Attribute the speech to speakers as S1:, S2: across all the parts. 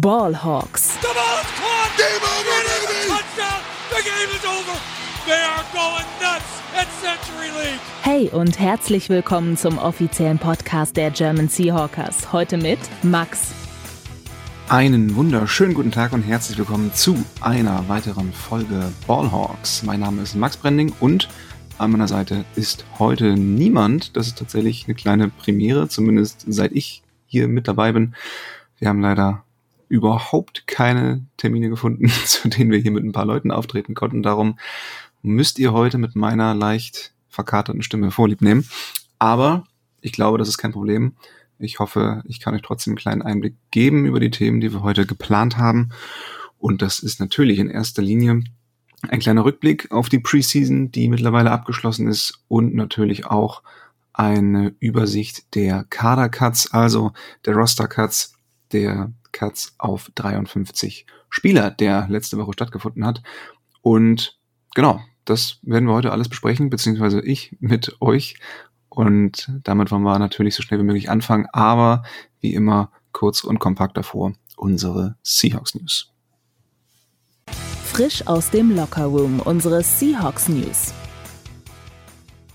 S1: Ballhawks.
S2: The ball is caught. Game over, baby. Touchdown. The game is over. They are going nuts at Century League.
S1: Hey und herzlich willkommen zum offiziellen Podcast der German Seahawkers. Heute mit Max.
S3: Einen wunderschönen guten Tag und herzlich willkommen zu einer weiteren Folge Ballhawks. Mein Name ist Max Brending und an meiner Seite ist heute niemand. Das ist tatsächlich eine kleine Premiere, zumindest seit ich hier mit dabei bin. Wir haben leider überhaupt keine Termine gefunden, zu denen wir hier mit ein paar Leuten auftreten konnten. Darum müsst ihr heute mit meiner leicht verkaterten Stimme vorlieb nehmen. Aber ich glaube, das ist kein Problem. Ich hoffe, ich kann euch trotzdem einen kleinen Einblick geben über die Themen, die wir heute geplant haben. Und das ist natürlich in erster Linie ein kleiner Rückblick auf die Preseason, die mittlerweile abgeschlossen ist und natürlich auch eine Übersicht der Kader-Cuts, also der Roster-Cuts, der Cuts auf 53 Spieler, der letzte Woche stattgefunden hat. Und genau, das werden wir heute alles besprechen, beziehungsweise ich mit euch. Und damit wollen wir natürlich so schnell wie möglich anfangen, aber wie immer kurz und kompakt davor unsere Seahawks News.
S1: Frisch aus dem Locker Room, unsere Seahawks News.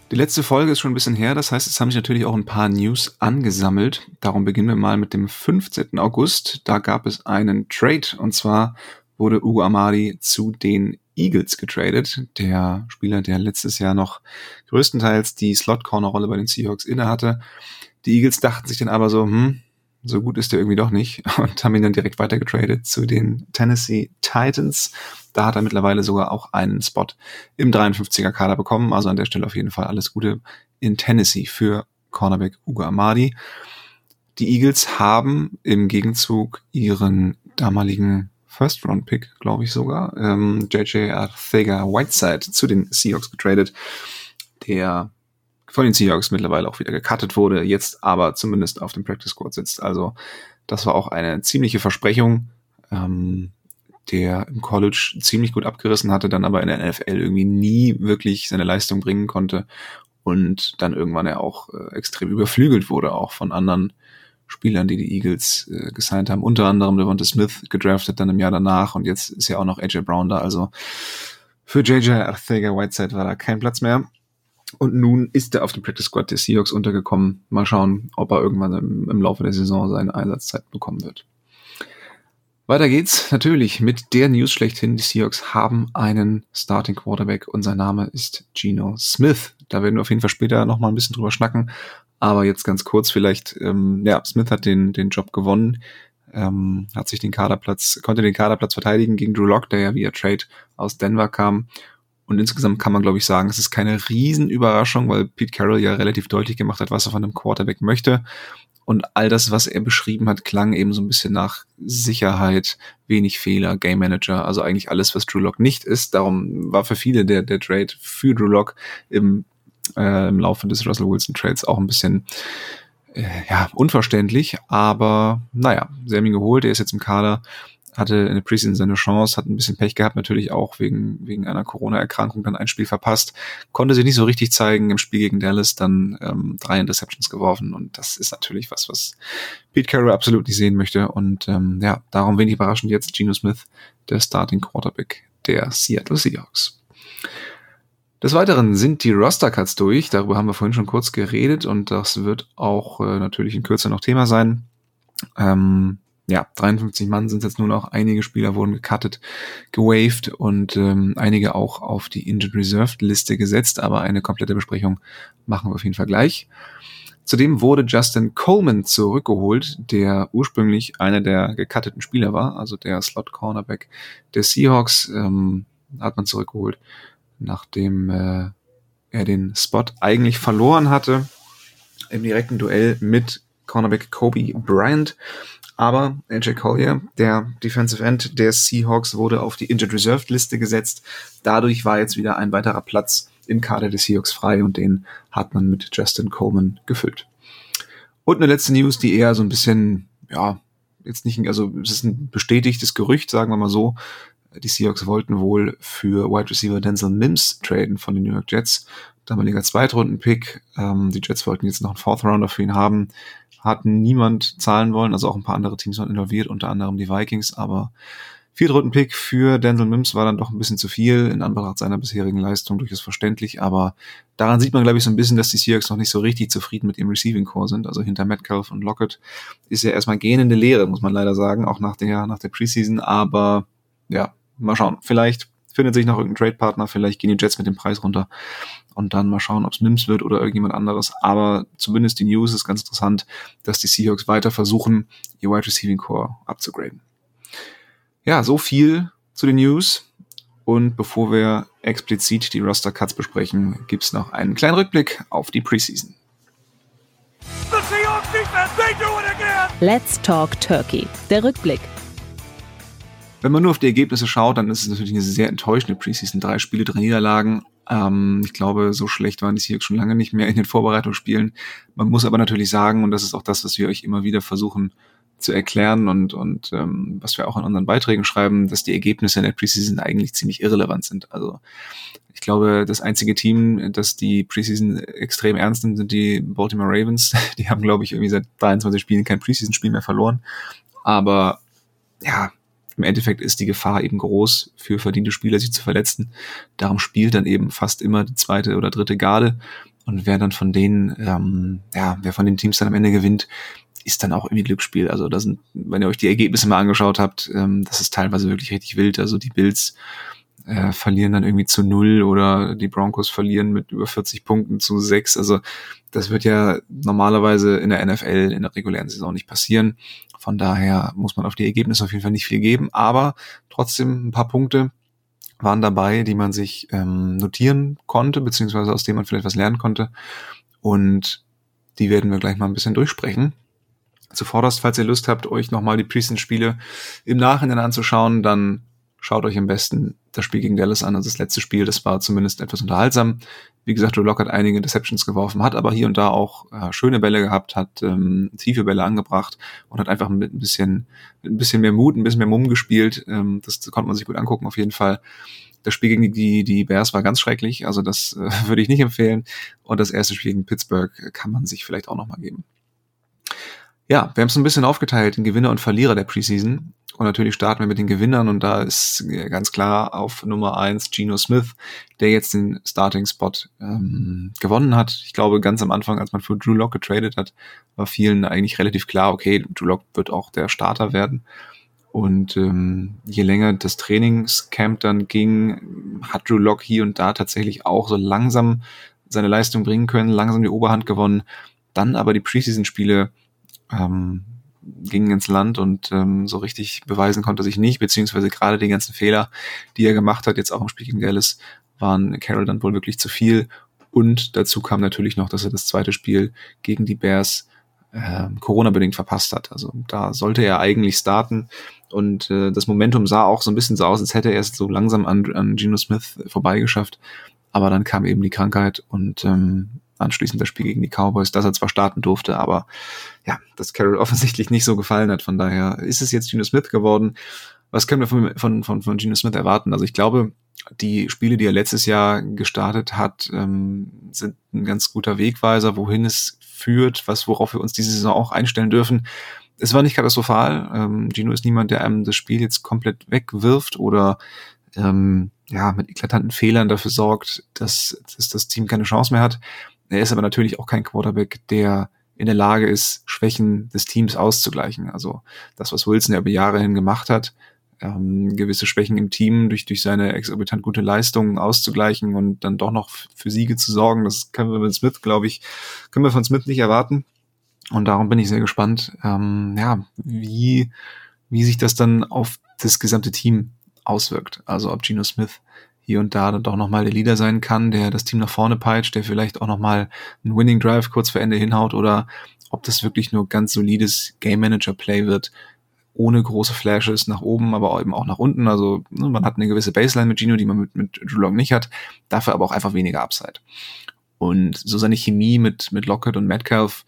S3: Die letzte Folge ist schon ein bisschen her, das heißt, es haben sich natürlich auch ein paar News angesammelt. Darum beginnen wir mal mit dem 15. August. Da gab es einen Trade und zwar wurde Ugo Amadi zu den Eagles getradet. Der Spieler, der letztes Jahr noch größtenteils die Slot-Corner-Rolle bei den Seahawks innehatte. Die Eagles dachten sich dann aber so, hm, so gut ist der irgendwie doch nicht und haben ihn dann direkt weitergetradet zu den Tennessee Titans. Da hat er mittlerweile sogar auch einen Spot im 53er Kader bekommen. Also an der Stelle auf jeden Fall alles Gute in Tennessee für Cornerback Ugo Amadi. Die Eagles haben im Gegenzug ihren damaligen First-Round-Pick, glaube ich sogar, ähm, JJ Arthega-Whiteside zu den Seahawks getradet, der von den Seahawks mittlerweile auch wieder gecuttet wurde, jetzt aber zumindest auf dem Practice Squad sitzt. Also das war auch eine ziemliche Versprechung, ähm, der im College ziemlich gut abgerissen hatte, dann aber in der NFL irgendwie nie wirklich seine Leistung bringen konnte und dann irgendwann er auch äh, extrem überflügelt wurde, auch von anderen Spielern, die die Eagles äh, gesigned haben, unter anderem Devonta Smith gedraftet dann im Jahr danach und jetzt ist ja auch noch AJ Brown da, also für JJ Arthega Whiteside war da kein Platz mehr. Und nun ist er auf dem Practice Squad der Seahawks untergekommen. Mal schauen, ob er irgendwann im, im Laufe der Saison seine Einsatzzeit bekommen wird. Weiter geht's natürlich mit der News schlechthin. Die Seahawks haben einen Starting Quarterback und sein Name ist Geno Smith. Da werden wir auf jeden Fall später nochmal ein bisschen drüber schnacken. Aber jetzt ganz kurz vielleicht, ähm, ja, Smith hat den, den Job gewonnen, ähm, hat sich den Kaderplatz, konnte den Kaderplatz verteidigen gegen Drew Lock, der ja via Trade aus Denver kam und insgesamt kann man, glaube ich, sagen, es ist keine Riesenüberraschung, weil Pete Carroll ja relativ deutlich gemacht hat, was er von einem Quarterback möchte. Und all das, was er beschrieben hat, klang eben so ein bisschen nach Sicherheit, wenig Fehler, Game Manager, also eigentlich alles, was Drew Lock nicht ist. Darum war für viele der, der Trade für Drew Lock im, äh, im Laufe des Russell Wilson Trades auch ein bisschen äh, ja, unverständlich. Aber naja, sie haben ihn geholt, er ist jetzt im Kader hatte in der Preseason seine Chance, hat ein bisschen Pech gehabt, natürlich auch wegen, wegen einer Corona-Erkrankung dann ein Spiel verpasst, konnte sich nicht so richtig zeigen im Spiel gegen Dallas, dann ähm, drei Interceptions geworfen und das ist natürlich was, was Pete Carroll absolut nicht sehen möchte und ähm, ja, darum wenig überraschend jetzt Geno Smith, der Starting Quarterback der Seattle Seahawks. Des Weiteren sind die Roster-Cuts durch, darüber haben wir vorhin schon kurz geredet und das wird auch äh, natürlich in Kürze noch Thema sein. Ähm, ja, 53 Mann sind jetzt nur noch. Einige Spieler wurden gecuttet, gewaved und ähm, einige auch auf die Injured Reserved Liste gesetzt, aber eine komplette Besprechung machen wir auf jeden Fall gleich. Zudem wurde Justin Coleman zurückgeholt, der ursprünglich einer der gecutteten Spieler war, also der Slot Cornerback der Seahawks, ähm, hat man zurückgeholt, nachdem äh, er den Spot eigentlich verloren hatte im direkten Duell mit Cornerback Kobe Bryant. Aber AJ Collier, der Defensive End der Seahawks, wurde auf die Injured Reserved Liste gesetzt. Dadurch war jetzt wieder ein weiterer Platz im Kader des Seahawks frei und den hat man mit Justin Coleman gefüllt. Und eine letzte News, die eher so ein bisschen, ja, jetzt nicht, also es ist ein bestätigtes Gerücht, sagen wir mal so. Die Seahawks wollten wohl für Wide Receiver Denzel Mims traden von den New York Jets. Damaliger Zweitrunden-Pick. Ähm, die Jets wollten jetzt noch einen Fourth Rounder für ihn haben. Hat niemand zahlen wollen, also auch ein paar andere Teams waren involviert, unter anderem die Vikings, aber Viertrunden-Pick für Denzel Mims war dann doch ein bisschen zu viel in Anbetracht seiner bisherigen Leistung, durchaus verständlich, aber daran sieht man, glaube ich, so ein bisschen, dass die Seahawks noch nicht so richtig zufrieden mit ihrem Receiving Core sind. Also hinter Metcalf und Lockett ist ja erstmal gähnende Lehre, muss man leider sagen, auch nach der, nach der Preseason, aber ja, mal schauen. Vielleicht findet sich noch irgendein Trade-Partner, vielleicht gehen die Jets mit dem Preis runter und dann mal schauen, ob es Mims wird oder irgendjemand anderes. Aber zumindest die News ist ganz interessant, dass die Seahawks weiter versuchen, ihr Wide Receiving Core abzugraden. Ja, so viel zu den News. Und bevor wir explizit die Roster Cuts besprechen, gibt's noch einen kleinen Rückblick auf die Preseason.
S1: Let's Talk Turkey. Der Rückblick.
S3: Wenn man nur auf die Ergebnisse schaut, dann ist es natürlich eine sehr enttäuschende Preseason. Drei Spiele, drei Niederlagen. Ähm, ich glaube, so schlecht waren die Seahawks schon lange nicht mehr in den Vorbereitungsspielen. Man muss aber natürlich sagen, und das ist auch das, was wir euch immer wieder versuchen zu erklären und, und ähm, was wir auch in unseren Beiträgen schreiben, dass die Ergebnisse in der Preseason eigentlich ziemlich irrelevant sind. Also ich glaube, das einzige Team, das die Preseason extrem ernst nimmt, sind die Baltimore Ravens. Die haben, glaube ich, irgendwie seit 23 Spielen kein Preseason-Spiel mehr verloren. Aber ja, im Endeffekt ist die Gefahr eben groß für verdiente Spieler, sich zu verletzen. Darum spielt dann eben fast immer die zweite oder dritte Garde. Und wer dann von denen, ähm, ja, wer von den Teams dann am Ende gewinnt, ist dann auch irgendwie Glücksspiel. Also da sind, wenn ihr euch die Ergebnisse mal angeschaut habt, ähm, das ist teilweise wirklich richtig wild. Also die Bills äh, verlieren dann irgendwie zu null oder die Broncos verlieren mit über 40 Punkten zu sechs. Also das wird ja normalerweise in der NFL in der regulären Saison nicht passieren. Von daher muss man auf die Ergebnisse auf jeden Fall nicht viel geben, aber trotzdem ein paar Punkte waren dabei, die man sich ähm, notieren konnte, beziehungsweise aus denen man vielleicht was lernen konnte. Und die werden wir gleich mal ein bisschen durchsprechen zuvorderst, falls ihr Lust habt, euch nochmal die Preseason-Spiele im Nachhinein anzuschauen, dann schaut euch am besten das Spiel gegen Dallas an. Also das letzte Spiel, das war zumindest etwas unterhaltsam. Wie gesagt, Drew Lock hat einige Deceptions geworfen, hat aber hier und da auch äh, schöne Bälle gehabt, hat ähm, tiefe Bälle angebracht und hat einfach mit ein bisschen, mit ein bisschen mehr Mut, ein bisschen mehr Mumm gespielt. Ähm, das konnte man sich gut angucken auf jeden Fall. Das Spiel gegen die, die Bears war ganz schrecklich, also das äh, würde ich nicht empfehlen. Und das erste Spiel gegen Pittsburgh kann man sich vielleicht auch nochmal geben. Ja, wir haben es ein bisschen aufgeteilt in Gewinner und Verlierer der Preseason. Und natürlich starten wir mit den Gewinnern und da ist ganz klar auf Nummer eins Geno Smith, der jetzt den Starting-Spot ähm, gewonnen hat. Ich glaube, ganz am Anfang, als man für Drew Lock getradet hat, war vielen eigentlich relativ klar, okay, Drew Lock wird auch der Starter werden. Und ähm, je länger das Trainingscamp dann ging, hat Drew Lock hier und da tatsächlich auch so langsam seine Leistung bringen können, langsam die Oberhand gewonnen. Dann aber die Preseason-Spiele ähm, ging ins Land und ähm, so richtig beweisen konnte sich nicht, beziehungsweise gerade die ganzen Fehler, die er gemacht hat, jetzt auch im Spiel gegen Dallas, waren Carroll dann wohl wirklich zu viel. Und dazu kam natürlich noch, dass er das zweite Spiel gegen die Bears äh, Corona-bedingt verpasst hat. Also da sollte er eigentlich starten. Und äh, das Momentum sah auch so ein bisschen so aus, als hätte er es so langsam an, an Geno Smith vorbeigeschafft. Aber dann kam eben die Krankheit und ähm, anschließend das Spiel gegen die Cowboys, dass er zwar starten durfte, aber ja, dass Carroll offensichtlich nicht so gefallen hat. Von daher ist es jetzt Geno Smith geworden. Was können wir von, von, von, von Geno Smith erwarten? Also ich glaube, die Spiele, die er letztes Jahr gestartet hat, ähm, sind ein ganz guter Wegweiser, wohin es führt, was, worauf wir uns diese Saison auch einstellen dürfen. Es war nicht katastrophal. Ähm, Gino ist niemand, der einem das Spiel jetzt komplett wegwirft oder ähm, ja, mit eklatanten Fehlern dafür sorgt, dass, dass das Team keine Chance mehr hat. Er ist aber natürlich auch kein Quarterback, der in der Lage ist, Schwächen des Teams auszugleichen. Also das, was Wilson ja über Jahre hin gemacht hat, ähm, gewisse Schwächen im Team durch, durch seine exorbitant gute Leistungen auszugleichen und dann doch noch für Siege zu sorgen, das können wir mit Smith, glaube ich, können wir von Smith nicht erwarten. Und darum bin ich sehr gespannt, ähm, ja, wie, wie sich das dann auf das gesamte Team auswirkt. Also ob Geno Smith hier und da dann doch nochmal der Leader sein kann, der das Team nach vorne peitscht, der vielleicht auch nochmal einen Winning Drive kurz vor Ende hinhaut oder ob das wirklich nur ganz solides Game Manager Play wird, ohne große Flashes nach oben, aber eben auch nach unten. Also ne, man hat eine gewisse Baseline mit Gino, die man mit, mit Drew Lock nicht hat, dafür aber auch einfach weniger Upside. Und so seine Chemie mit, mit Lockett und Metcalf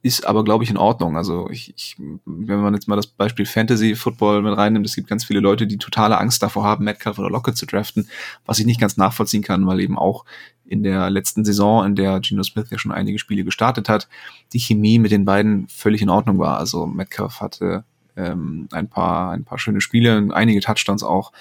S3: ist aber, glaube ich, in Ordnung. Also ich, ich, wenn man jetzt mal das Beispiel Fantasy Football mit reinnimmt, es gibt ganz viele Leute, die totale Angst davor haben, Metcalf oder Lockett zu draften, was ich nicht ganz nachvollziehen kann, weil eben auch in der letzten Saison, in der Geno Smith ja schon einige Spiele gestartet hat, die Chemie mit den beiden völlig in Ordnung war. Also Metcalf hatte ähm, ein paar, ein paar schöne Spiele, einige Touchdowns auch.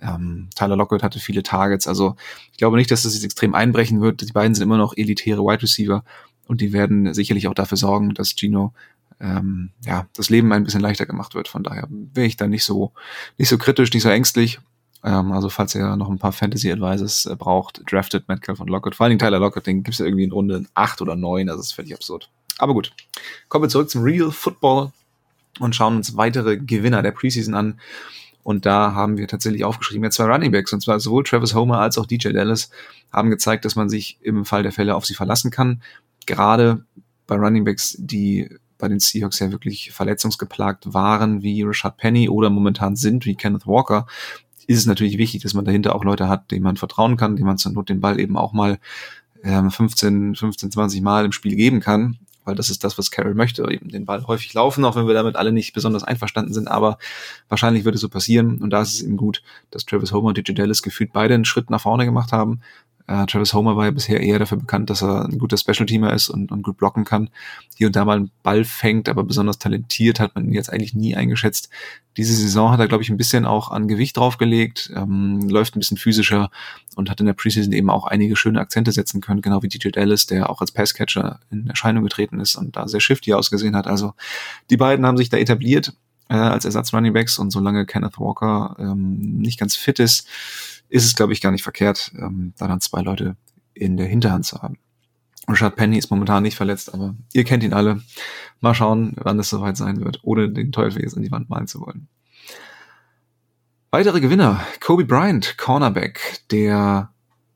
S3: Ähm, Tyler Lockett hatte viele Targets. Also ich glaube nicht, dass das jetzt extrem einbrechen wird. Die beiden sind immer noch elitäre Wide Receiver und die werden sicherlich auch dafür sorgen, dass Gino ähm, ja, das Leben ein bisschen leichter gemacht wird. Von daher wäre ich da nicht so, nicht so kritisch, nicht so ängstlich. Ähm, also falls ihr noch ein paar Fantasy Advices äh, braucht, draftet Metcalf und Lockett. Vor allen Dingen Tyler Lockett, den gibt es ja irgendwie in Runde 8 oder 9, das ist völlig absurd. Aber gut, kommen wir zurück zum Real Football und schauen uns weitere Gewinner der Preseason an. Und da haben wir tatsächlich aufgeschrieben, ja zwei Running Backs, und zwar sowohl Travis Homer als auch DJ Dallas haben gezeigt, dass man sich im Fall der Fälle auf sie verlassen kann gerade bei Running Backs, die bei den Seahawks ja wirklich verletzungsgeplagt waren, wie Rashad Penny oder momentan sind, wie Kenneth Walker, ist es natürlich wichtig, dass man dahinter auch Leute hat, denen man vertrauen kann, denen man zur Not den Ball eben auch mal ähm, 15, 15, 20 Mal im Spiel geben kann, weil das ist das, was Carroll möchte, eben den Ball häufig laufen, auch wenn wir damit alle nicht besonders einverstanden sind, aber wahrscheinlich wird es so passieren und da ist es eben gut, dass Travis Homer und DJ Dallas gefühlt beide einen Schritt nach vorne gemacht haben, äh, Travis Homer war ja bisher eher dafür bekannt, dass er ein guter Special-Teamer ist und, und gut blocken kann. Hier und da mal einen Ball fängt, aber besonders talentiert hat man ihn jetzt eigentlich nie eingeschätzt. Diese Saison hat er, glaube ich, ein bisschen auch an Gewicht draufgelegt, ähm, läuft ein bisschen physischer und hat in der Preseason eben auch einige schöne Akzente setzen können, genau wie DJ Dallas, der auch als Passcatcher in Erscheinung getreten ist und da sehr shifty ausgesehen hat. Also die beiden haben sich da etabliert äh, als Ersatz Running Backs und solange Kenneth Walker ähm, nicht ganz fit ist, ist es, glaube ich, gar nicht verkehrt, ähm, da dann zwei Leute in der Hinterhand zu haben. Rashad Penny ist momentan nicht verletzt, aber ihr kennt ihn alle. Mal schauen, wann es soweit sein wird, ohne den Teufel jetzt in die Wand malen zu wollen. Weitere Gewinner. Kobe Bryant, Cornerback, der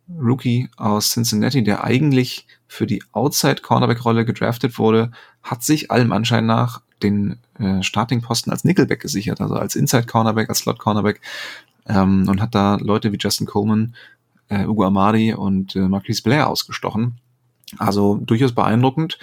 S3: Rookie aus Cincinnati, der eigentlich für die Outside-Cornerback-Rolle gedraftet wurde, hat sich allem Anschein nach den äh, Starting-Posten als Nickelback gesichert, also als Inside-Cornerback, als Slot-Cornerback ähm, und hat da Leute wie Justin Coleman, äh, Ugo Amadi und äh, Marquise Blair ausgestochen. Also durchaus beeindruckend.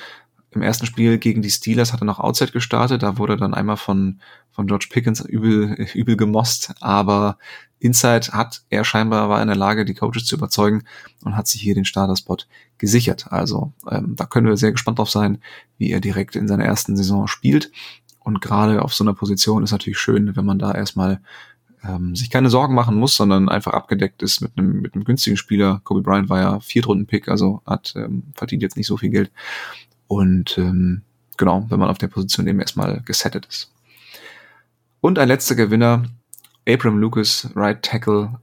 S3: Im ersten Spiel gegen die Steelers hat er noch Outside gestartet, da wurde er dann einmal von, von George Pickens übel, übel gemost, aber Inside hat er scheinbar war in der Lage, die Coaches zu überzeugen und hat sich hier den Starter-Spot gesichert. Also ähm, da können wir sehr gespannt drauf sein, wie er direkt in seiner ersten Saison spielt. Und gerade auf so einer Position ist natürlich schön, wenn man da erstmal ähm, sich keine Sorgen machen muss, sondern einfach abgedeckt ist mit einem, mit einem günstigen Spieler. Kobe Bryant war ja Viertrunden-Pick, also hat ähm, verdient jetzt nicht so viel Geld. Und ähm, genau, wenn man auf der Position eben erstmal gesettet ist. Und ein letzter Gewinner, Abram Lucas, Right Tackle.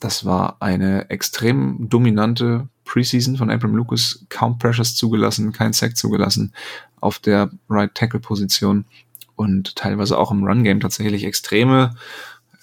S3: Das war eine extrem dominante Preseason von Abram Lucas. Kaum Pressures zugelassen, kein Sack zugelassen auf der Right Tackle Position und teilweise auch im Run Game tatsächlich extreme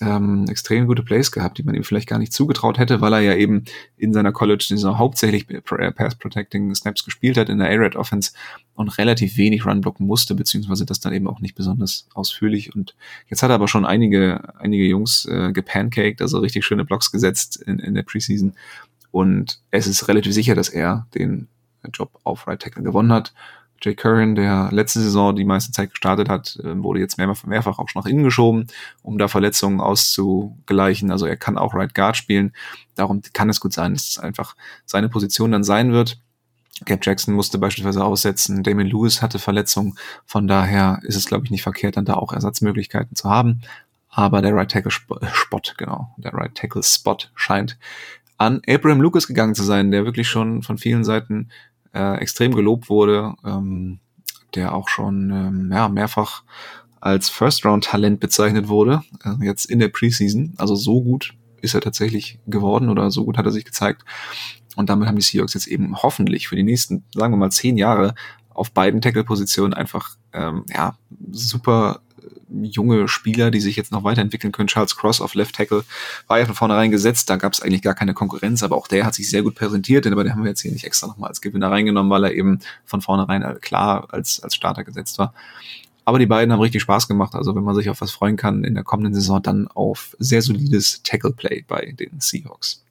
S3: ähm, extrem gute Plays gehabt, die man ihm vielleicht gar nicht zugetraut hätte, weil er ja eben in seiner College-Saison hauptsächlich Pass-Protecting Snaps gespielt hat in der A-Red Offense und relativ wenig Run blocken musste, beziehungsweise das dann eben auch nicht besonders ausführlich. Und jetzt hat er aber schon einige, einige Jungs äh, gepancaked, also richtig schöne Blocks gesetzt in, in der Preseason. Und es ist relativ sicher, dass er den Job auf Right Tackle gewonnen hat. Jay Curran, der letzte Saison die meiste Zeit gestartet hat, äh, wurde jetzt mehrfach, mehrfach auch schon nach innen geschoben, um da Verletzungen auszugleichen. Also er kann auch Right Guard spielen. Darum kann es gut sein, dass es einfach seine Position dann sein wird. Gab Jackson musste beispielsweise aussetzen, Damien Lewis hatte Verletzungen. Von daher ist es, glaube ich, nicht verkehrt, dann da auch Ersatzmöglichkeiten zu haben. Aber der Right Tackle Spot, genau, der Right Tackle Spot scheint an Abraham Lucas gegangen zu sein, der wirklich schon von vielen Seiten äh, extrem gelobt wurde, ähm, der auch schon ähm, ja, mehrfach als First-Round-Talent bezeichnet wurde, äh, jetzt in der Preseason. Also so gut ist er tatsächlich geworden oder so gut hat er sich gezeigt. Und damit haben die Seahawks jetzt eben hoffentlich für die nächsten, sagen wir mal, zehn Jahre auf beiden Tackle-Positionen einfach ähm, ja, super junge Spieler, die sich jetzt noch weiterentwickeln können. Charles Cross auf Left Tackle war ja von vornherein gesetzt, da gab es eigentlich gar keine Konkurrenz, aber auch der hat sich sehr gut präsentiert, denn aber den haben wir jetzt hier nicht extra nochmal als Gewinner reingenommen, weil er eben von vornherein klar als, als Starter gesetzt war. Aber die beiden haben richtig Spaß gemacht. Also wenn man sich auf was freuen kann in der kommenden Saison, dann auf sehr solides Tackle-Play bei den Seahawks.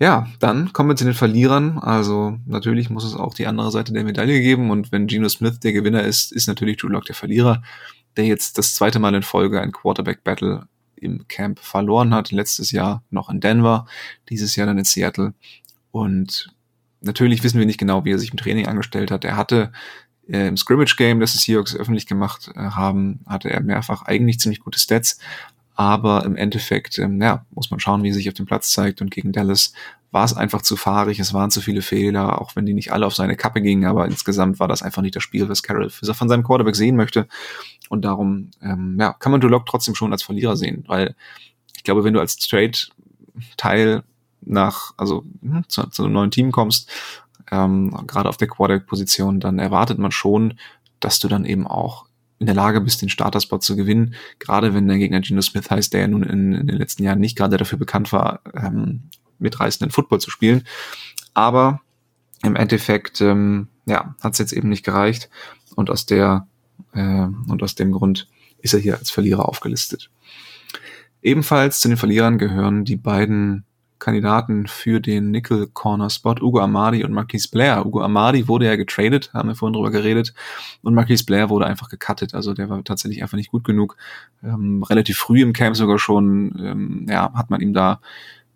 S3: Ja, dann kommen wir zu den Verlierern. Also natürlich muss es auch die andere Seite der Medaille geben. Und wenn Geno Smith der Gewinner ist, ist natürlich Drew Lock der Verlierer, der jetzt das zweite Mal in Folge ein Quarterback-Battle im Camp verloren hat. Letztes Jahr noch in Denver, dieses Jahr dann in Seattle. Und natürlich wissen wir nicht genau, wie er sich im Training angestellt hat. Er hatte äh, im Scrimmage-Game, das die Seahawks öffentlich gemacht äh, haben, hatte er mehrfach eigentlich ziemlich gute Stats, aber im Endeffekt, ähm, ja, muss man schauen, wie er sich auf dem Platz zeigt. Und gegen Dallas war es einfach zu fahrig, es waren zu viele Fehler, auch wenn die nicht alle auf seine Kappe gingen, aber insgesamt war das einfach nicht das Spiel, was Carroll von seinem Quarterback sehen möchte. Und darum, ähm, ja, kann man Duloc trotzdem schon als Verlierer sehen, weil ich glaube, wenn du als Trade-Teil nach, also hm, zu, zu einem neuen Team kommst, ähm, gerade auf der Quarterback-Position, dann erwartet man schon, dass du dann eben auch in der Lage bist, den Starterspot zu gewinnen. Gerade wenn der Gegner Geno Smith heißt, der ja nun in, in, den letzten Jahren nicht gerade dafür bekannt war, ähm, mitreißenden Football zu spielen. Aber im Endeffekt, ähm, ja, hat es jetzt eben nicht gereicht. Und aus der äh, und aus dem Grund ist er hier als Verlierer aufgelistet. Ebenfalls zu den Verlierern gehören die beiden Kandidaten für den Nickel Corner Spot, Ugo Amadi und Marquise Blair. Ugo Amadi wurde ja getradet, haben wir vorhin drüber geredet, und Marquise Blair wurde einfach gecuttet, also der war tatsächlich einfach nicht gut genug. Ähm, relativ früh im Camp sogar schon, ähm, ja, hat man ihm da,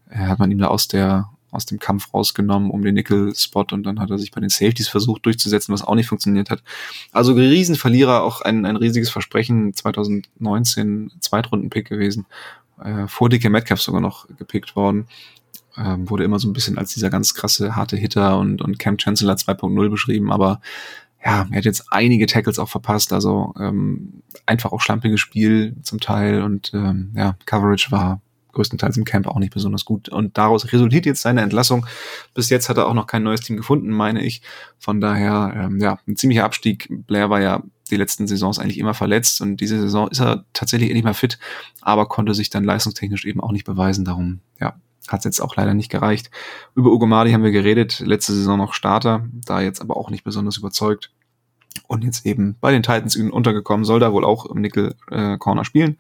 S3: äh, hat man ihm da aus der aus dem Kampf rausgenommen um den Nickel-Spot und dann hat er sich bei den Safeties versucht durchzusetzen, was auch nicht funktioniert hat. Also Riesenverlierer, auch ein, ein riesiges Versprechen, 2019 Zweitrunden-Pick gewesen äh, vor Dicke Metcalf sogar noch gepickt worden. Ähm, wurde immer so ein bisschen als dieser ganz krasse, harte Hitter und, und Cam Chancellor 2.0 beschrieben, aber ja, er hat jetzt einige Tackles auch verpasst, also ähm, einfach auch schlampiges Spiel zum Teil und ähm, ja, Coverage war größtenteils im Camp auch nicht besonders gut. Und daraus resultiert jetzt seine Entlassung. Bis jetzt hat er auch noch kein neues Team gefunden, meine ich. Von daher, ähm, ja, ein ziemlicher Abstieg. Blair war ja die letzten Saisons eigentlich immer verletzt und diese Saison ist er tatsächlich endlich mal fit, aber konnte sich dann leistungstechnisch eben auch nicht beweisen. Darum, ja, hat es jetzt auch leider nicht gereicht. Über Ugo Madi haben wir geredet, letzte Saison noch Starter, da jetzt aber auch nicht besonders überzeugt. Und jetzt eben bei den Titans untergekommen, soll da wohl auch im Nickel äh, Corner spielen.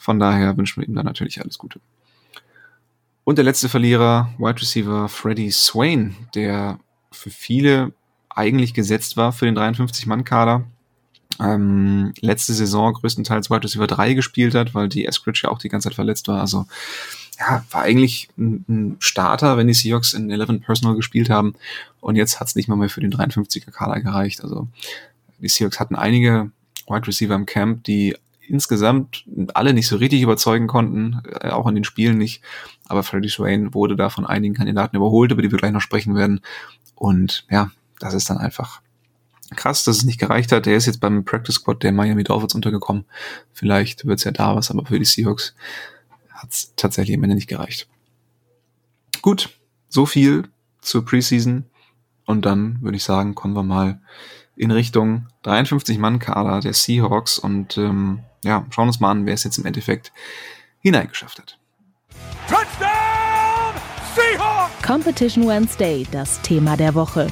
S3: Von daher wünschen wir ihm da natürlich alles Gute. Und der letzte Verlierer, Wide Receiver Freddie Swain, der für viele eigentlich gesetzt war für den 53-Mann-Kader, ähm, letzte Saison größtenteils Wide Receiver 3 gespielt hat, weil die Eskridge ja auch die ganze Zeit verletzt war. Also ja, war eigentlich ein, ein Starter, wenn die Seahawks in 11 Personal gespielt haben. Und jetzt hat es nicht mal mehr für den 53er Kader gereicht. Also die Seahawks hatten einige Wide Receiver im Camp, die insgesamt alle nicht so richtig überzeugen konnten, äh, auch in den Spielen nicht. Aber Freddie Swain wurde da von einigen Kandidaten überholt, über die wir gleich noch sprechen werden. Und ja, das ist dann einfach krass, dass es nicht gereicht hat. Der ist jetzt beim Practice Squad der Miami Dolphins untergekommen. Vielleicht wird's ja da was, aber für die Seahawks hat's tatsächlich am Ende nicht gereicht. Gut, so viel zur Preseason. Und dann würde ich sagen, kommen wir mal in Richtung 53-Mann-Kader der Seahawks und ähm, ja, schauen uns mal an, wer es jetzt im Endeffekt hineingeschafft hat.
S1: Touchdown Seahawks! Competition Wednesday, das Thema der Woche.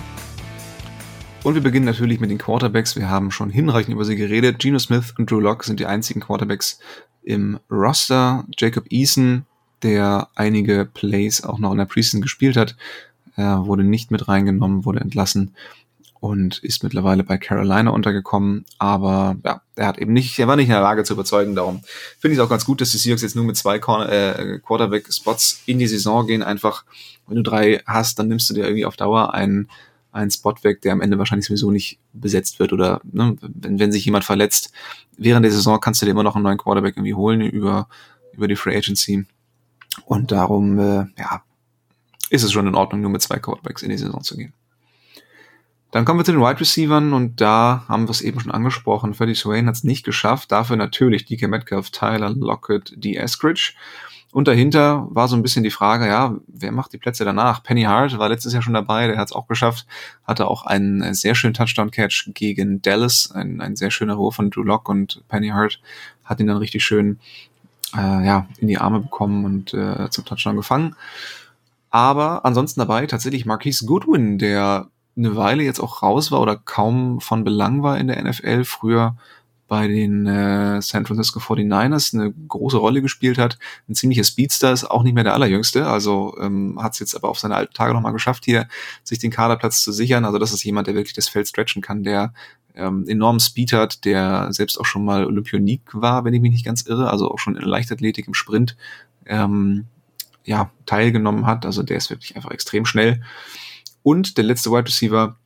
S3: Und wir beginnen natürlich mit den Quarterbacks. Wir haben schon hinreichend über sie geredet. Geno Smith und Drew Locke sind die einzigen Quarterbacks im Roster. Jacob Eason, der einige Plays auch noch in der Preseason gespielt hat, äh, wurde nicht mit reingenommen, wurde entlassen und ist mittlerweile bei Carolina untergekommen. Aber ja, er hat eben nicht, er war nicht in der Lage zu überzeugen. Darum finde ich es auch ganz gut, dass die Seahawks jetzt nur mit zwei äh, Quarterback-Spots in die Saison gehen. Einfach, wenn du drei hast, dann nimmst du dir irgendwie auf Dauer einen einen Spot weg, der am Ende wahrscheinlich sowieso nicht besetzt wird oder ne, wenn, wenn sich jemand verletzt, während der Saison kannst du dir immer noch einen neuen Quarterback irgendwie holen über, über die Free Agency. Und darum, äh, ja, ist es schon in Ordnung, nur mit zwei Quarterbacks in die Saison zu gehen. Dann kommen wir zu den Wide Receivers und da haben wir es eben schon angesprochen. Freddie Swain hat es nicht geschafft. Dafür natürlich DK Metcalf, Tyler Lockett, D. Eskridge. Und dahinter war so ein bisschen die Frage, ja, wer macht die Plätze danach? Penny Hart war letztes Jahr schon dabei, der hat es auch geschafft, hatte auch einen sehr schönen Touchdown-Catch gegen Dallas, ein, ein sehr schöner Wurf von Drew Lock und Penny Hart hat ihn dann richtig schön äh, ja, in die Arme bekommen und äh, zum Touchdown gefangen. Aber ansonsten dabei tatsächlich Marquise Goodwin, der eine Weile jetzt auch raus war oder kaum von Belang war in der NFL, früher bei den äh, San Francisco 49ers eine große Rolle gespielt hat. Ein ziemlicher Speedster ist auch nicht mehr der allerjüngste, also ähm, hat es jetzt aber auf seine alten Tage nochmal geschafft, hier sich den Kaderplatz zu sichern. Also das ist jemand, der wirklich das Feld stretchen kann, der ähm, enormen Speed hat, der selbst auch schon mal Olympionik war, wenn ich mich nicht ganz irre, also auch schon in Leichtathletik im Sprint ähm, ja, teilgenommen hat. Also der ist wirklich einfach extrem schnell. Und der letzte Wide Receiver,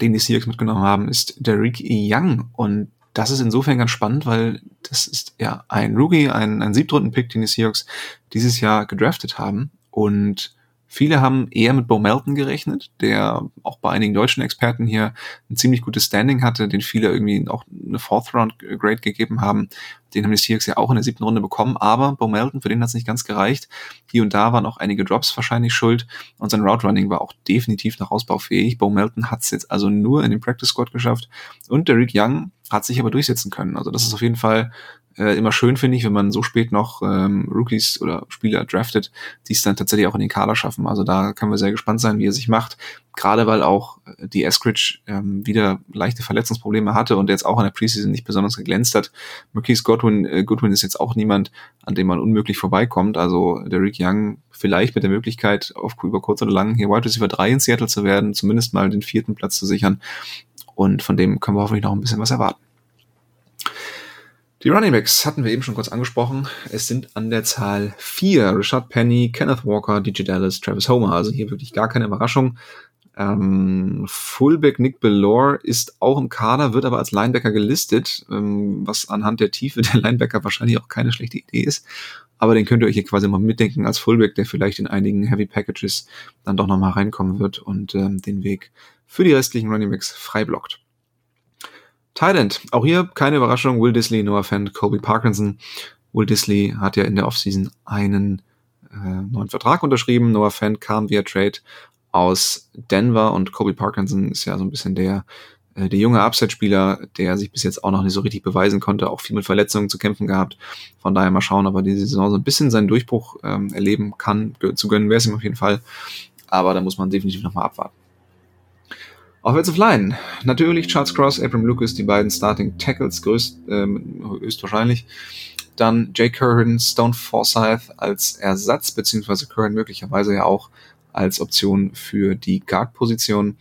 S3: den die Seahawks mitgenommen haben, ist Derrick Young. Und das ist insofern ganz spannend, weil das ist ja ein Rookie, ein, ein Siebtrunden-Pick, den die Seahawks dieses Jahr gedraftet haben. Und Viele haben eher mit Bo Melton gerechnet, der auch bei einigen deutschen Experten hier ein ziemlich gutes Standing hatte, den viele irgendwie auch eine Fourth Round Grade gegeben haben. Den haben die Seahawks ja auch in der siebten Runde bekommen, aber Bo Melton, für den hat es nicht ganz gereicht. Hier und da waren auch einige Drops wahrscheinlich schuld und sein Route Running war auch definitiv noch ausbaufähig. Bo Melton hat es jetzt also nur in den Practice Squad geschafft und Derek Young hat sich aber durchsetzen können. Also das ist auf jeden Fall äh, immer schön, finde ich, wenn man so spät noch ähm, Rookies oder Spieler draftet, die es dann tatsächlich auch in den Kader schaffen. Also da können wir sehr gespannt sein, wie er sich macht. Gerade weil auch äh, die Eskridge ähm, wieder leichte Verletzungsprobleme hatte und jetzt auch in der Preseason nicht besonders geglänzt hat. Marquise Godwin, äh, Goodwin ist jetzt auch niemand, an dem man unmöglich vorbeikommt. Also der Rick Young vielleicht mit der Möglichkeit, auf, über kurz oder lang hier Wide Receiver 3 in Seattle zu werden, zumindest mal den vierten Platz zu sichern. Und von dem können wir hoffentlich noch ein bisschen was erwarten. Die Running Backs hatten wir eben schon kurz angesprochen. Es sind an der Zahl vier. Richard Penny, Kenneth Walker, DJ Dallas, Travis Homer. Also hier wirklich gar keine Überraschung. Ähm, Fullback Nick Bellore ist auch im Kader, wird aber als Linebacker gelistet, ähm, was anhand der Tiefe der Linebacker wahrscheinlich auch keine schlechte Idee ist. Aber den könnt ihr euch hier quasi mal mitdenken als Fullback, der vielleicht in einigen Heavy Packages dann doch nochmal reinkommen wird und ähm, den Weg für die restlichen Running Backs frei blockt. Thailand, auch hier keine Überraschung, Will Disley, Noah Fent, Kobe Parkinson. Will Disley hat ja in der Offseason einen äh, neuen Vertrag unterschrieben. Noah Fent kam via Trade aus Denver und Kobe Parkinson ist ja so ein bisschen der, äh, der junge Upset-Spieler, der sich bis jetzt auch noch nicht so richtig beweisen konnte, auch viel mit Verletzungen zu kämpfen gehabt. Von daher mal schauen, ob er diese Saison so ein bisschen seinen Durchbruch ähm, erleben kann. Zu gönnen wäre es ihm auf jeden Fall. Aber da muss man definitiv nochmal abwarten. Offensive Line. Natürlich Charles Cross, Abram Lucas, die beiden Starting Tackles größt, ähm, höchstwahrscheinlich. Dann Jake Curran, Stone Forsyth als Ersatz, beziehungsweise Curran möglicherweise ja auch als Option für die Guard-Position.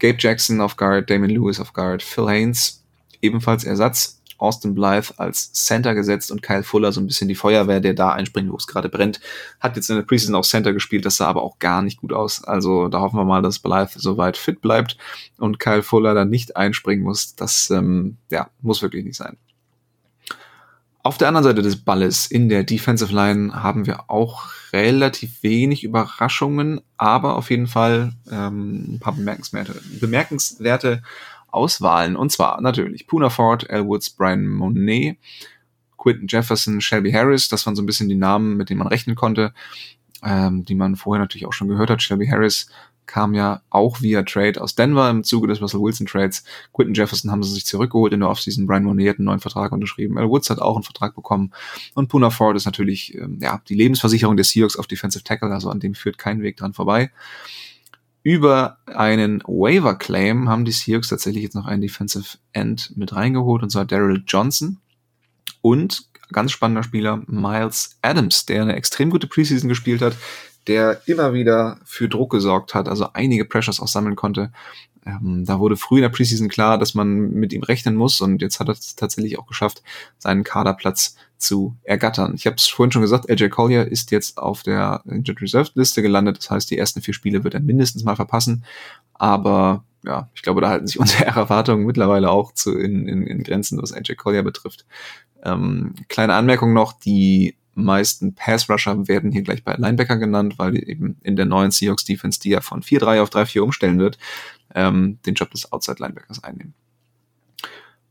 S3: Gabe Jackson auf Guard, Damon Lewis auf Guard, Phil Haynes ebenfalls Ersatz. Austin Blythe als Center gesetzt und Kyle Fuller so ein bisschen die Feuerwehr, der da einspringt, wo es gerade brennt. Hat jetzt in der Preseason auch Center gespielt, das sah aber auch gar nicht gut aus. Also da hoffen wir mal, dass Blythe soweit fit bleibt und Kyle Fuller dann nicht einspringen muss. Das ähm, ja, muss wirklich nicht sein. Auf der anderen Seite des Balles in der Defensive Line haben wir auch relativ wenig Überraschungen, aber auf jeden Fall ähm, ein paar bemerkenswerte, bemerkenswerte Auswahlen. Und zwar natürlich Puna Ford, Al Woods, Brian Monet, Quinton Jefferson, Shelby Harris. Das waren so ein bisschen die Namen, mit denen man rechnen konnte, ähm, die man vorher natürlich auch schon gehört hat. Shelby Harris kam ja auch via Trade aus Denver im Zuge des Russell Wilson Trades. Quinton Jefferson haben sie sich zurückgeholt in der Offseason. Brian Monet hat einen neuen Vertrag unterschrieben. Al Woods hat auch einen Vertrag bekommen. Und Puna Ford ist natürlich ähm, ja, die Lebensversicherung der Seahawks auf Defensive Tackle, also an dem führt kein Weg dran vorbei. Über einen Waiver Claim haben die Seahawks tatsächlich jetzt noch einen Defensive End mit reingeholt, und zwar Daryl Johnson. Und ganz spannender Spieler Miles Adams, der eine extrem gute Preseason gespielt hat, der immer wieder für Druck gesorgt hat, also einige Pressures auch sammeln konnte. Ähm, da wurde früh in der Preseason klar, dass man mit ihm rechnen muss und jetzt hat er es tatsächlich auch geschafft, seinen Kaderplatz zu ergattern. Ich habe es vorhin schon gesagt, LJ Collier ist jetzt auf der Injured Reserve Liste gelandet. Das heißt, die ersten vier Spiele wird er mindestens mal verpassen. Aber ja, ich glaube, da halten sich unsere Erwartungen mittlerweile auch zu in, in, in Grenzen, was AJ Collier betrifft. Ähm, kleine Anmerkung noch, die meisten Pass-Rusher werden hier gleich bei Linebacker genannt, weil eben in der neuen Seahawks-Defense, die ja von 4-3 auf 3-4 umstellen wird, ähm, den Job des Outside-Linebackers einnehmen.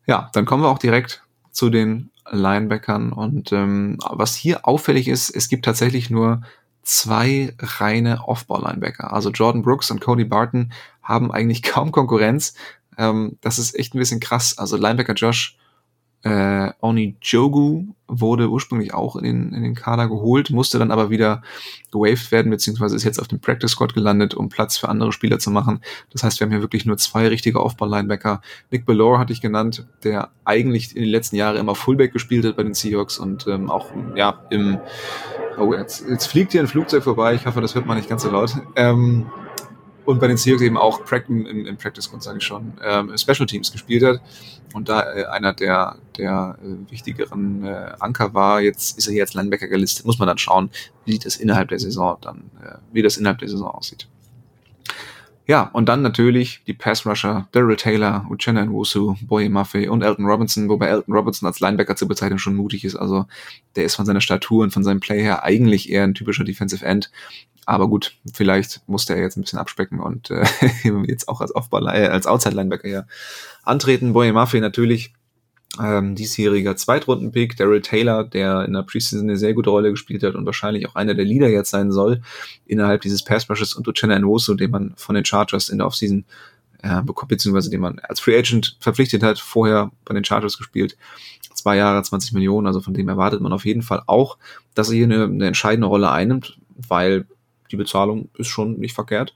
S3: Ja, dann kommen wir auch direkt zu den Linebackern. Und ähm, was hier auffällig ist, es gibt tatsächlich nur zwei reine Off-Ball-Linebacker. Also Jordan Brooks und Cody Barton haben eigentlich kaum Konkurrenz. Ähm, das ist echt ein bisschen krass. Also Linebacker Josh Äh, Oni Jogu wurde ursprünglich auch in den, in den Kader geholt, musste dann aber wieder gewaved werden, beziehungsweise ist jetzt auf dem Practice Squad gelandet, um Platz für andere Spieler zu machen. Das heißt, wir haben hier wirklich nur zwei richtige Aufbau-Linebacker. Nick Bellore hatte ich genannt, der eigentlich in den letzten Jahren immer Fullback gespielt hat bei den Seahawks und ähm, auch ja im Oh, jetzt, jetzt fliegt hier ein Flugzeug vorbei. Ich hoffe, das hört man nicht ganz so laut. Ähm, und bei den Seahawks eben auch im, im Practice Squad, sage ich schon, ähm, Special Teams gespielt hat und da äh, einer der, der äh, wichtigeren äh, Anker war. Jetzt ist er hier als Linebacker gelistet. Muss man dann schauen, wie das innerhalb der Saison dann, äh, wie das innerhalb der Saison aussieht. Ja, und dann natürlich die Pass-Rusher, Daryl Taylor, Uchenna Nwosu, Boye Maffei und Elton Robinson, wobei Elton Robinson als Linebacker zu bezeichnen schon mutig ist. Also der ist von seiner Statur und von seinem Play her eigentlich eher ein typischer Defensive End. Aber gut, vielleicht musste er jetzt ein bisschen abspecken und äh, jetzt auch als, Aufball, äh, als Outside-Linebacker hier antreten. Boye Maffei natürlich ähm, diesjähriger Zweitrunden-Pick, Daryl Taylor, der in der Preseason eine sehr gute Rolle gespielt hat und wahrscheinlich auch einer der Leader jetzt sein soll innerhalb dieses Pass-Rushes und Uchenna Nwosu, den man von den Chargers in der Offseason äh, bekommt, beziehungsweise den man als Free Agent verpflichtet hat, vorher bei den Chargers gespielt. Zwei Jahre, 20 Millionen, also von dem erwartet man auf jeden Fall auch, dass er hier eine, eine entscheidende Rolle einnimmt, weil die Bezahlung ist schon nicht verkehrt.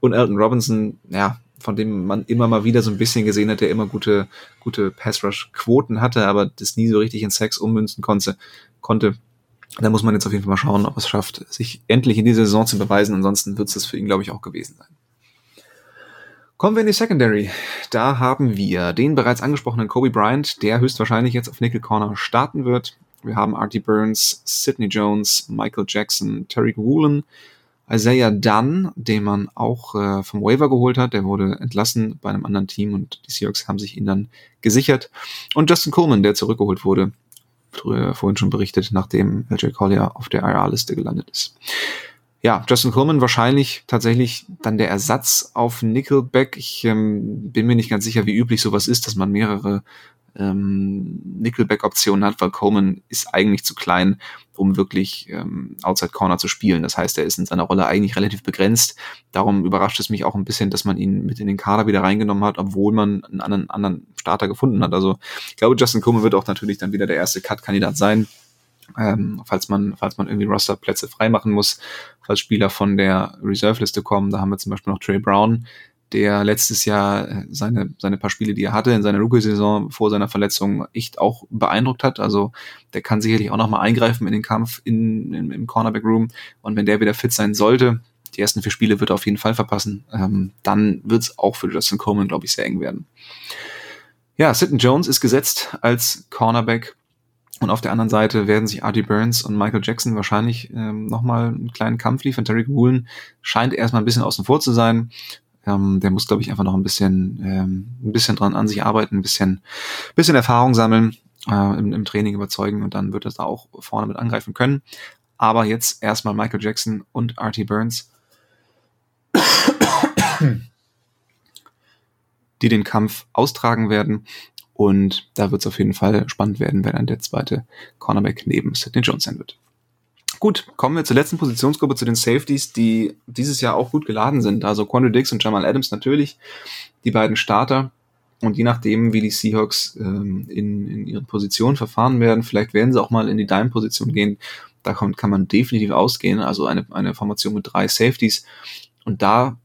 S3: Und Elton Robinson, ja, von dem man immer mal wieder so ein bisschen gesehen hat, der immer gute, gute Pass-Rush-Quoten hatte, aber das nie so richtig in Sex ummünzen konnte, konnte. Da muss man jetzt auf jeden Fall mal schauen, ob es schafft, sich endlich in dieser Saison zu beweisen. Ansonsten wird es das für ihn, glaube ich, auch gewesen sein. Kommen wir in die Secondary. Da haben wir den bereits angesprochenen Kobe Bryant, der höchstwahrscheinlich jetzt auf Nickel Corner starten wird. Wir haben Artie Burns, Sidney Jones, Michael Jackson, Terry Woolen, Isaiah Dunn, den man auch äh, vom Waiver geholt hat, der wurde entlassen bei einem anderen Team und die Seahawks haben sich ihn dann gesichert. Und Justin Coleman, der zurückgeholt wurde, früher, vorhin schon berichtet, nachdem LJ Collier auf der IR-Liste gelandet ist. Ja, Justin Coleman wahrscheinlich tatsächlich dann der Ersatz auf Nickelback. Ich ähm, bin mir nicht ganz sicher, wie üblich sowas ist, dass man mehrere ähm, Nickelback-Optionen hat, weil Coleman ist eigentlich zu klein, um wirklich ähm, Outside Corner zu spielen. Das heißt, er ist in seiner Rolle eigentlich relativ begrenzt. Darum überrascht es mich auch ein bisschen, dass man ihn mit in den Kader wieder reingenommen hat, obwohl man einen anderen, anderen Starter gefunden hat. Also ich glaube, Justin Coleman wird auch natürlich dann wieder der erste Cut-Kandidat sein. Ähm, falls man, falls man irgendwie Rosterplätze freimachen muss, falls Spieler von der Reserve-Liste kommen. Da haben wir zum Beispiel noch Trey Brown, der letztes Jahr äh, seine, seine paar Spiele, die er hatte in seiner Rookie-Saison vor seiner Verletzung echt auch beeindruckt hat. Also der kann sicherlich auch nochmal eingreifen in den Kampf in, in, im Cornerback-Room. Und wenn der wieder fit sein sollte, die ersten vier Spiele wird er auf jeden Fall verpassen, ähm, dann wird es auch für Justin Coleman, glaube ich, sehr eng werden. Ja, Sidney Jones ist gesetzt als Cornerback. Und auf der anderen Seite werden sich Artie Burns und Michael Jackson wahrscheinlich ähm, nochmal einen kleinen Kampf liefern. Terry Woolen scheint erstmal ein bisschen außen vor zu sein. Ähm, der muss, glaube ich, einfach noch ein bisschen, ähm, ein bisschen dran an sich arbeiten, ein bisschen, bisschen Erfahrung sammeln, äh, im, im Training überzeugen und dann wird er da auch vorne mit angreifen können. Aber jetzt erstmal Michael Jackson und Artie Burns, die den Kampf austragen werden. Und da wird es auf jeden Fall spannend werden, wer dann der zweite Cornerback neben Sidney Jones sein wird. Gut, kommen wir zur letzten Positionsgruppe, zu den Safeties, die dieses Jahr auch gut geladen sind. Also Quandre Dix und Jamal Adams natürlich, die beiden Starter. Und je nachdem, wie die Seahawks ähm, in, in ihren Positionen verfahren werden, vielleicht werden sie auch mal in die Dime-Position gehen. Da kommt, kann man definitiv ausgehen. Also eine, eine Formation mit drei Safeties. Und da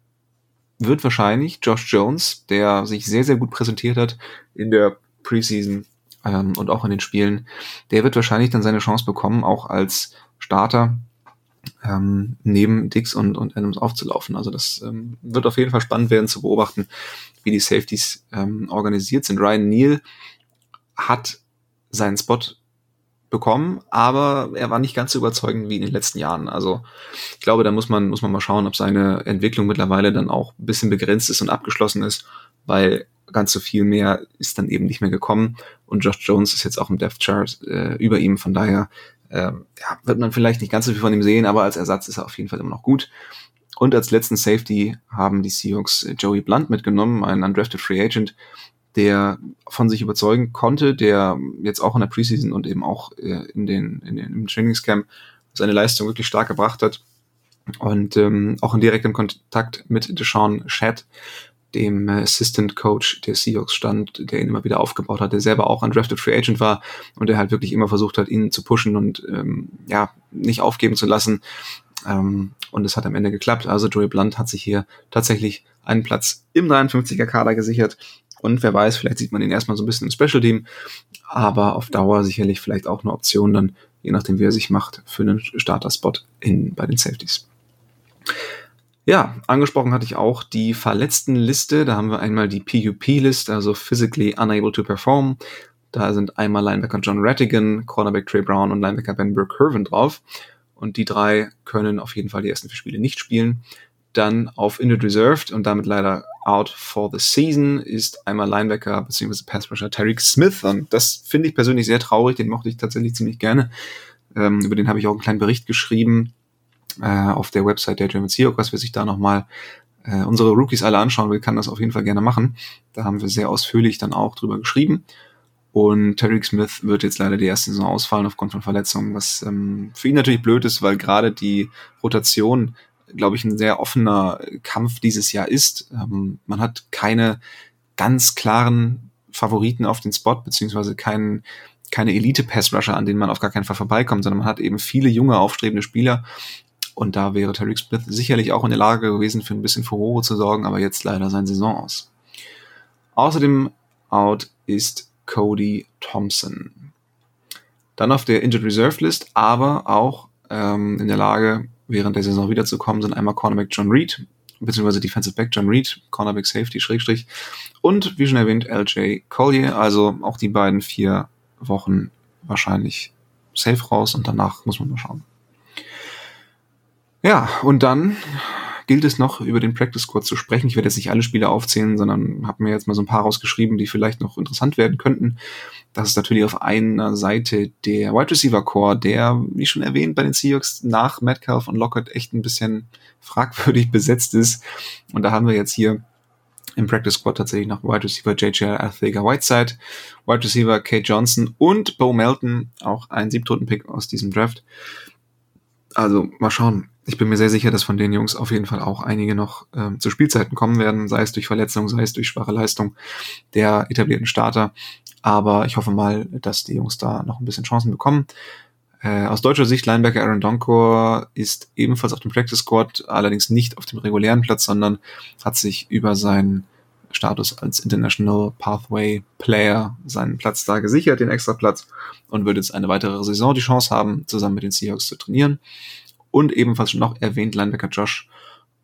S3: wird wahrscheinlich Josh Jones, der sich sehr, sehr gut präsentiert hat in der Preseason ähm, und auch in den Spielen, der wird wahrscheinlich dann seine Chance bekommen, auch als Starter ähm, neben Dix und, und Adams aufzulaufen. Also das ähm, wird auf jeden Fall spannend werden zu beobachten, wie die Safeties ähm, organisiert sind. Ryan Neal hat seinen Spot bekommen, aber er war nicht ganz so überzeugend wie in den letzten Jahren. Also ich glaube, da muss man, muss man mal schauen, ob seine Entwicklung mittlerweile dann auch ein bisschen begrenzt ist und abgeschlossen ist, weil ganz so viel mehr ist dann eben nicht mehr gekommen. Und Josh Jones ist jetzt auch im Death Chart äh, über ihm, von daher ähm, ja, wird man vielleicht nicht ganz so viel von ihm sehen, aber als Ersatz ist er auf jeden Fall immer noch gut. Und als letzten Safety haben die Seahawks Joey Blunt mitgenommen, einen undrafted Free Agent, der von sich überzeugen konnte, der jetzt auch in der Preseason und eben auch äh, in den, in den im Trainingscamp seine Leistung wirklich stark gebracht hat. Und ähm, auch in direktem Kontakt mit Deshaun Shad dem Assistant Coach der Seahawks stand, der ihn immer wieder aufgebaut hat, der selber auch ein Drafted Free Agent war und der halt wirklich immer versucht hat, ihn zu pushen und ähm, ja, nicht aufgeben zu lassen. Ähm, und es hat am Ende geklappt. Also Joey Blunt hat sich hier tatsächlich einen Platz im 53er Kader gesichert. Und wer weiß, vielleicht sieht man ihn erstmal so ein bisschen im Special Team, aber auf Dauer sicherlich vielleicht auch eine Option dann, je nachdem wie er sich macht, für einen Starter-Spot in, bei den Safeties. Ja, angesprochen hatte ich auch die verletzten Liste. Da haben wir einmal die PUP-List, also Physically Unable to Perform. Da sind einmal Linebacker John Rattigan, Cornerback Trey Brown und Linebacker Ben Burke Hervin drauf. Und die drei können auf jeden Fall die ersten vier Spiele nicht spielen. Dann auf Injured Reserved und damit leider out for the season ist einmal Linebacker bzw. Pass Rusher Tariq Smith. Und das finde ich persönlich sehr traurig. Den mochte ich tatsächlich ziemlich gerne. Ähm, über den habe ich auch einen kleinen Bericht geschrieben äh, auf der Website der German Seahawks. Wer sich da nochmal äh, unsere Rookies alle anschauen will, kann das auf jeden Fall gerne machen. Da haben wir sehr ausführlich dann auch drüber geschrieben. Und Tariq Smith wird jetzt leider die erste Saison ausfallen aufgrund von Verletzungen, was ähm, für ihn natürlich blöd ist, weil gerade die Rotation, glaube ich, ein sehr offener Kampf dieses Jahr ist. Ähm, man hat keine ganz klaren Favoriten auf den Spot, beziehungsweise keinen keine Elite-Pass-Rusher, an denen man auf gar keinen Fall vorbeikommt, sondern man hat eben viele junge, aufstrebende Spieler. Und da wäre Tariq Smith sicherlich auch in der Lage gewesen, für ein bisschen Furore zu sorgen, aber jetzt leider sein Saison aus. Außerdem out ist Cody Thompson. Dann auf der Injured Reserve List, aber auch ähm, in der Lage, während der Saison wiederzukommen, sind einmal Cornerback John Reed, beziehungsweise Defensive Back John Reed, Cornerback Safety, Schrägstrich, und wie schon erwähnt, LJ Collier, also auch die beiden vier Wochen wahrscheinlich safe raus und danach muss man mal schauen. Ja, und dann gilt es noch, über den Practice Squad zu sprechen. Ich werde jetzt nicht alle Spiele aufzählen, sondern habe mir jetzt mal so ein paar rausgeschrieben, die vielleicht noch interessant werden könnten. Das ist natürlich auf einer Seite der Wide Receiver Core, der, wie schon erwähnt, bei den Seahawks nach Metcalf und Lockett echt ein bisschen fragwürdig besetzt ist. Und da haben wir jetzt hier im Practice Squad tatsächlich noch Wide Receiver JJ Arthega Whiteside, Wide Receiver Kate Johnson und Bo Melton, auch ein Siebtrunden-Pick aus diesem Draft. Also mal schauen, ich bin mir sehr sicher, dass von den Jungs auf jeden Fall auch einige noch ähm, zu Spielzeiten kommen werden, sei es durch Verletzung, sei es durch schwache Leistung der etablierten Starter. Aber ich hoffe mal, dass die Jungs da noch ein bisschen Chancen bekommen. Äh, aus deutscher Sicht, Linebacker Aaron Donkor ist ebenfalls auf dem Practice Squad, allerdings nicht auf dem regulären Platz, sondern hat sich über seinen Status als International Pathway Player seinen Platz da gesichert, den extra Platz, und wird jetzt eine weitere Saison die Chance haben, zusammen mit den Seahawks zu trainieren und ebenfalls schon noch erwähnt Linebacker Josh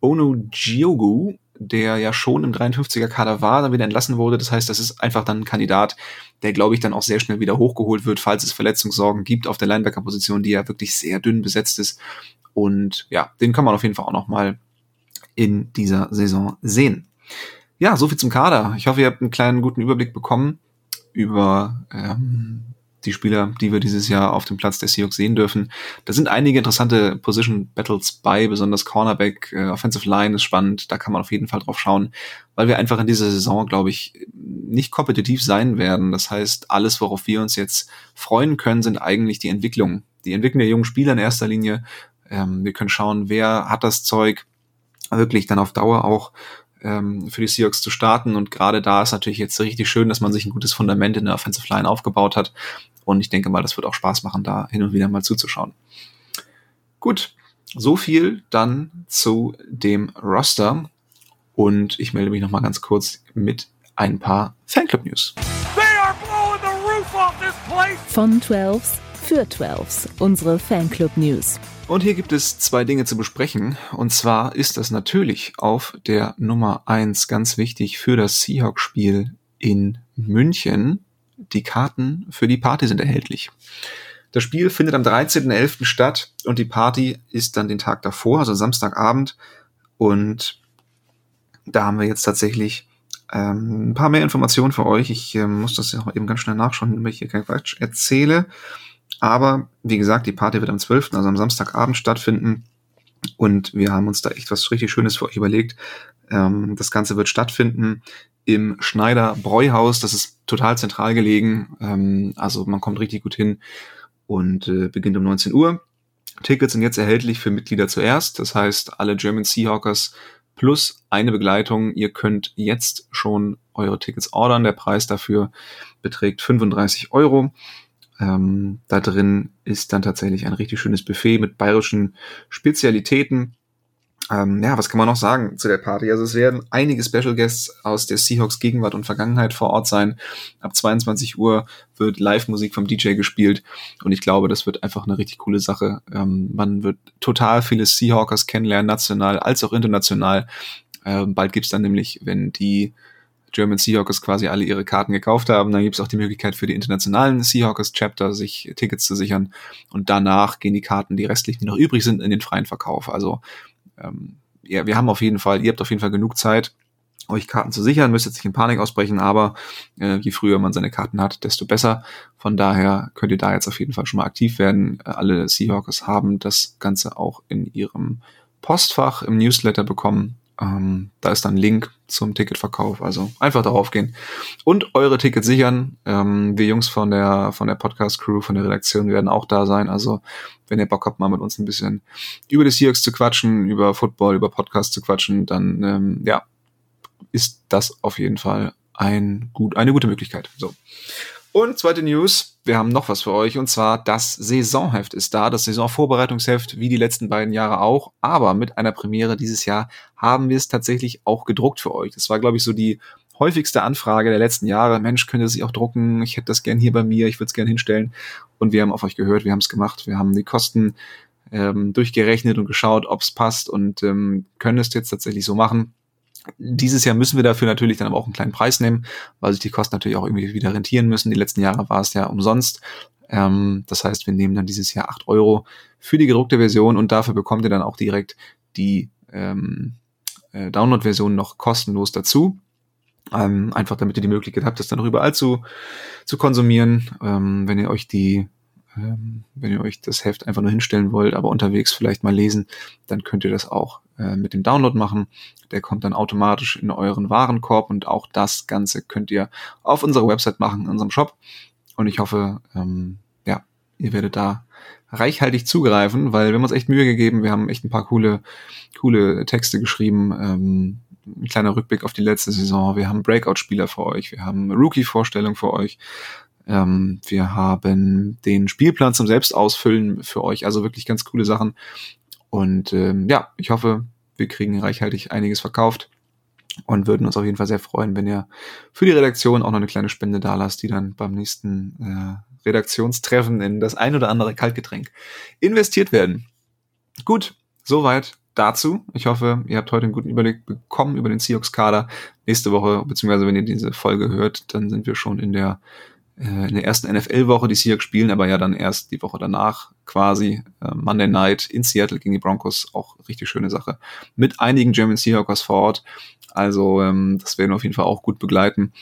S3: Onogiogu, der ja schon im 53er Kader war, dann wieder entlassen wurde. Das heißt, das ist einfach dann ein Kandidat, der, glaube ich, dann auch sehr schnell wieder hochgeholt wird, falls es Verletzungssorgen gibt auf der Linebacker-Position, die ja wirklich sehr dünn besetzt ist. Und ja, den kann man auf jeden Fall auch noch mal in dieser Saison sehen. Ja, soviel zum Kader. Ich hoffe, ihr habt einen kleinen guten Überblick bekommen über ähm, die Spieler, die wir dieses Jahr auf dem Platz der Seahawks sehen dürfen. Da sind einige interessante Position Battles bei, besonders Cornerback, äh, Offensive Line ist spannend, da kann man auf jeden Fall drauf schauen, weil wir einfach in dieser Saison, glaube ich, nicht kompetitiv sein werden. Das heißt, alles, worauf wir uns jetzt freuen können, sind eigentlich die Entwicklungen. Die Entwicklung der jungen Spieler in erster Linie. Ähm, wir können schauen, wer hat das Zeug, wirklich dann auf Dauer auch ähm, für die Seahawks zu starten. Und gerade da ist natürlich jetzt richtig schön, dass man sich ein gutes Fundament in der Offensive Line aufgebaut hat. Und ich denke mal, das wird auch Spaß machen, da hin und wieder mal zuzuschauen. Gut, so viel dann zu dem Roster. Und ich melde mich noch mal ganz kurz mit ein paar Fanclub-News.
S1: Von 12s für 12s, unsere Fanclub-News.
S3: Und hier gibt es zwei Dinge zu besprechen. Und zwar ist das natürlich auf der Nummer eins ganz wichtig für das Seahawks-Spiel in München. Die Karten für die Party sind erhältlich. Das Spiel findet am 13.11. statt und die Party ist dann den Tag davor, also Samstagabend. Und da haben wir jetzt tatsächlich ähm, ein paar mehr Informationen für euch. Ich äh, muss das ja auch eben ganz schnell nachschauen, damit ich hier kein Quatsch erzähle. Aber wie gesagt, die Party wird am 12., also am Samstagabend stattfinden. Und wir haben uns da echt was richtig Schönes für euch überlegt. Ähm, das Ganze wird stattfinden im Schneider Bräuhaus. Das ist total zentral gelegen. Ähm, also man kommt richtig gut hin und äh, beginnt um 19 Uhr. Tickets sind jetzt erhältlich für Mitglieder zuerst. Das heißt, alle German Seahawkers plus eine Begleitung. Ihr könnt jetzt schon eure Tickets ordern. Der Preis dafür beträgt 35 Euro. Ähm, da drin ist dann tatsächlich ein richtig schönes Buffet mit bayerischen Spezialitäten. Ähm, ja, was kann man noch sagen zu der Party? Also es werden einige Special Guests aus der Seahawks Gegenwart und Vergangenheit vor Ort sein. Ab 22 Uhr wird Live-Musik vom DJ gespielt und ich glaube, das wird einfach eine richtig coole Sache. Ähm, man wird total viele Seahawkers kennenlernen, national als auch international. Ähm, bald gibt's dann nämlich, wenn die German Seahawkers quasi alle ihre Karten gekauft haben. Dann gibt es auch die Möglichkeit für die internationalen Seahawkers Chapter, sich Tickets zu sichern. Und danach gehen die Karten, die restlichen, die noch übrig sind, in den freien Verkauf. Also ähm, ja, wir haben auf jeden Fall, ihr habt auf jeden Fall genug Zeit, euch Karten zu sichern, müsst jetzt nicht in Panik ausbrechen, aber äh, je früher man seine Karten hat, desto besser. Von daher könnt ihr da jetzt auf jeden Fall schon mal aktiv werden. Alle Seahawkers haben das Ganze auch in ihrem Postfach im Newsletter bekommen. Ähm, da ist dann ein Link zum Ticketverkauf. Also einfach darauf gehen und eure Tickets sichern. Ähm, wir Jungs von der von der Podcast Crew, von der Redaktion werden auch da sein. Also wenn ihr Bock habt, mal mit uns ein bisschen über die Seahawks zu quatschen, über Football, über Podcast zu quatschen, dann ähm, ja ist das auf jeden Fall ein gut eine gute Möglichkeit. So. Und zweite News, wir haben noch was für euch und zwar das Saisonheft ist da, das Saisonvorbereitungsheft, wie die letzten beiden Jahre auch, aber mit einer Premiere dieses Jahr haben wir es tatsächlich auch gedruckt für euch. Das war, glaube ich, so die häufigste Anfrage der letzten Jahre. Mensch, könnt ihr sich auch drucken? Ich hätte das gern hier bei mir, ich würde es gern hinstellen. Und wir haben auf euch gehört, wir haben es gemacht, wir haben die Kosten ähm, durchgerechnet und geschaut, ob es passt und ähm, können es jetzt tatsächlich so machen. Dieses Jahr müssen wir dafür natürlich dann aber auch einen kleinen Preis nehmen, weil sich die Kosten natürlich auch irgendwie wieder rentieren müssen. Die letzten Jahre war es ja umsonst. Ähm, das heißt, wir nehmen dann dieses Jahr acht Euro für die gedruckte Version und dafür bekommt ihr dann auch direkt die ähm, äh, Download-Version noch kostenlos dazu. Ähm, einfach damit ihr die Möglichkeit habt, das dann auch überall zu, zu konsumieren. Ähm, wenn ihr euch die ähm, wenn ihr euch das Heft einfach nur hinstellen wollt, aber unterwegs vielleicht mal lesen, dann könnt ihr das auch äh, mit dem Download machen. Der kommt dann automatisch in euren Warenkorb und auch das Ganze könnt ihr auf unserer Website machen, in unserem Shop. Und ich hoffe, ähm, ja, ihr werdet da reichhaltig zugreifen, weil wir haben uns echt Mühe gegeben. Wir haben echt ein paar coole, coole Texte geschrieben. Ähm, ein kleiner Rückblick auf die letzte Saison. Wir haben Breakout-Spieler für euch. Wir haben Rookie-Vorstellung für euch. Ähm, wir haben den Spielplan zum Selbstausfüllen für euch, also wirklich ganz coole Sachen. Und ähm, ja, ich hoffe, wir kriegen reichhaltig einiges verkauft und würden uns auf jeden Fall sehr freuen, wenn ihr für die Redaktion auch noch eine kleine Spende da lasst, die dann beim nächsten äh, Redaktionstreffen in das ein oder andere Kaltgetränk investiert werden. Gut, soweit dazu. Ich hoffe, ihr habt heute einen guten Überblick bekommen über den Seahawks-Kader. Nächste Woche, beziehungsweise wenn ihr diese Folge hört, dann sind wir schon in der in der ersten NFL-Woche die Seahawks spielen, aber ja dann erst die Woche danach quasi äh, Monday Night in Seattle gegen die Broncos, auch richtig schöne Sache. Mit einigen German Seahawkers vor Ort. Also ähm, das werden wir auf jeden Fall auch gut begleiten.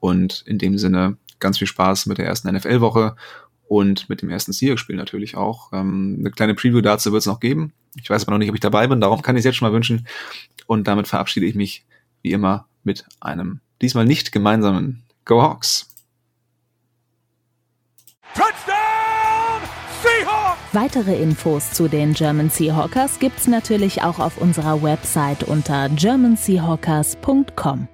S3: Und in dem Sinne ganz viel Spaß mit der ersten NFL-Woche und mit dem ersten Seahawks-Spiel natürlich auch. Ähm, eine kleine Preview dazu wird es noch geben. Ich weiß aber noch nicht, ob ich dabei bin, darum kann ich es jetzt schon mal wünschen. Und damit verabschiede ich mich wie immer mit einem diesmal nicht gemeinsamen Go Hawks.
S1: Weitere Infos zu den German Seahawkers gibt's natürlich auch auf unserer Website unter germanseahawkers.com.